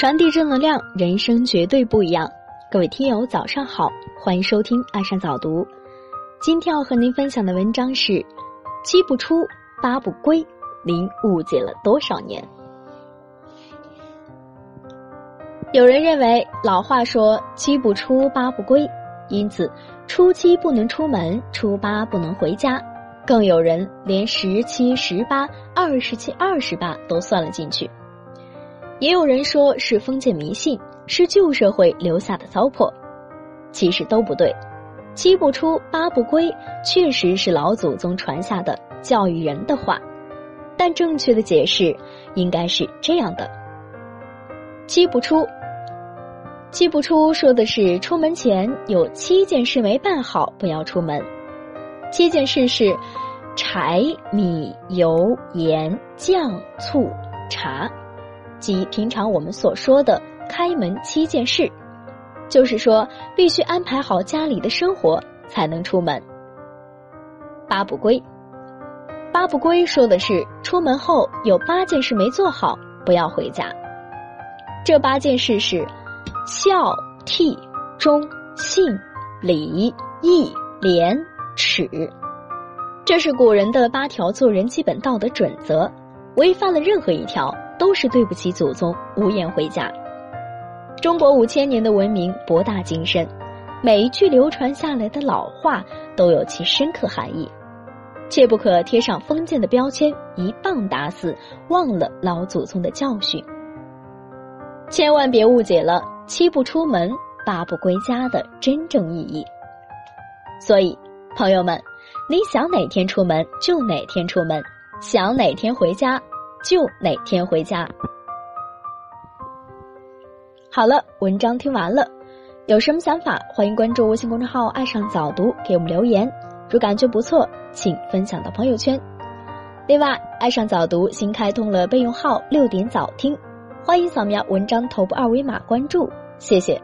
传递正能量，人生绝对不一样。各位听友，早上好，欢迎收听爱上早读。今天要和您分享的文章是：七不出，八不归，您误解了多少年？有人认为老话说七不出，八不归，因此初七不能出门，初八不能回家。更有人连十七、十八、二十七、二十八都算了进去。也有人说是封建迷信，是旧社会留下的糟粕，其实都不对。七不出八不归，确实是老祖宗传下的教育人的话，但正确的解释应该是这样的：七不出，七不出说的是出门前有七件事没办好，不要出门。七件事是柴米油盐酱醋茶。即平常我们所说的开门七件事，就是说必须安排好家里的生活才能出门。八不归，八不归说的是出门后有八件事没做好，不要回家。这八件事是孝、悌、忠、信、礼、义、廉、耻，这是古人的八条做人基本道德准则，违反了任何一条。都是对不起祖宗，无颜回家。中国五千年的文明博大精深，每一句流传下来的老话都有其深刻含义，切不可贴上封建的标签，一棒打死，忘了老祖宗的教训。千万别误解了“七不出门，八不归家”的真正意义。所以，朋友们，你想哪天出门就哪天出门，想哪天回家。就哪天回家。好了，文章听完了，有什么想法，欢迎关注微信公众号“爱上早读”，给我们留言。如感觉不错，请分享到朋友圈。另外，爱上早读新开通了备用号“六点早听”，欢迎扫描文章头部二维码关注，谢谢。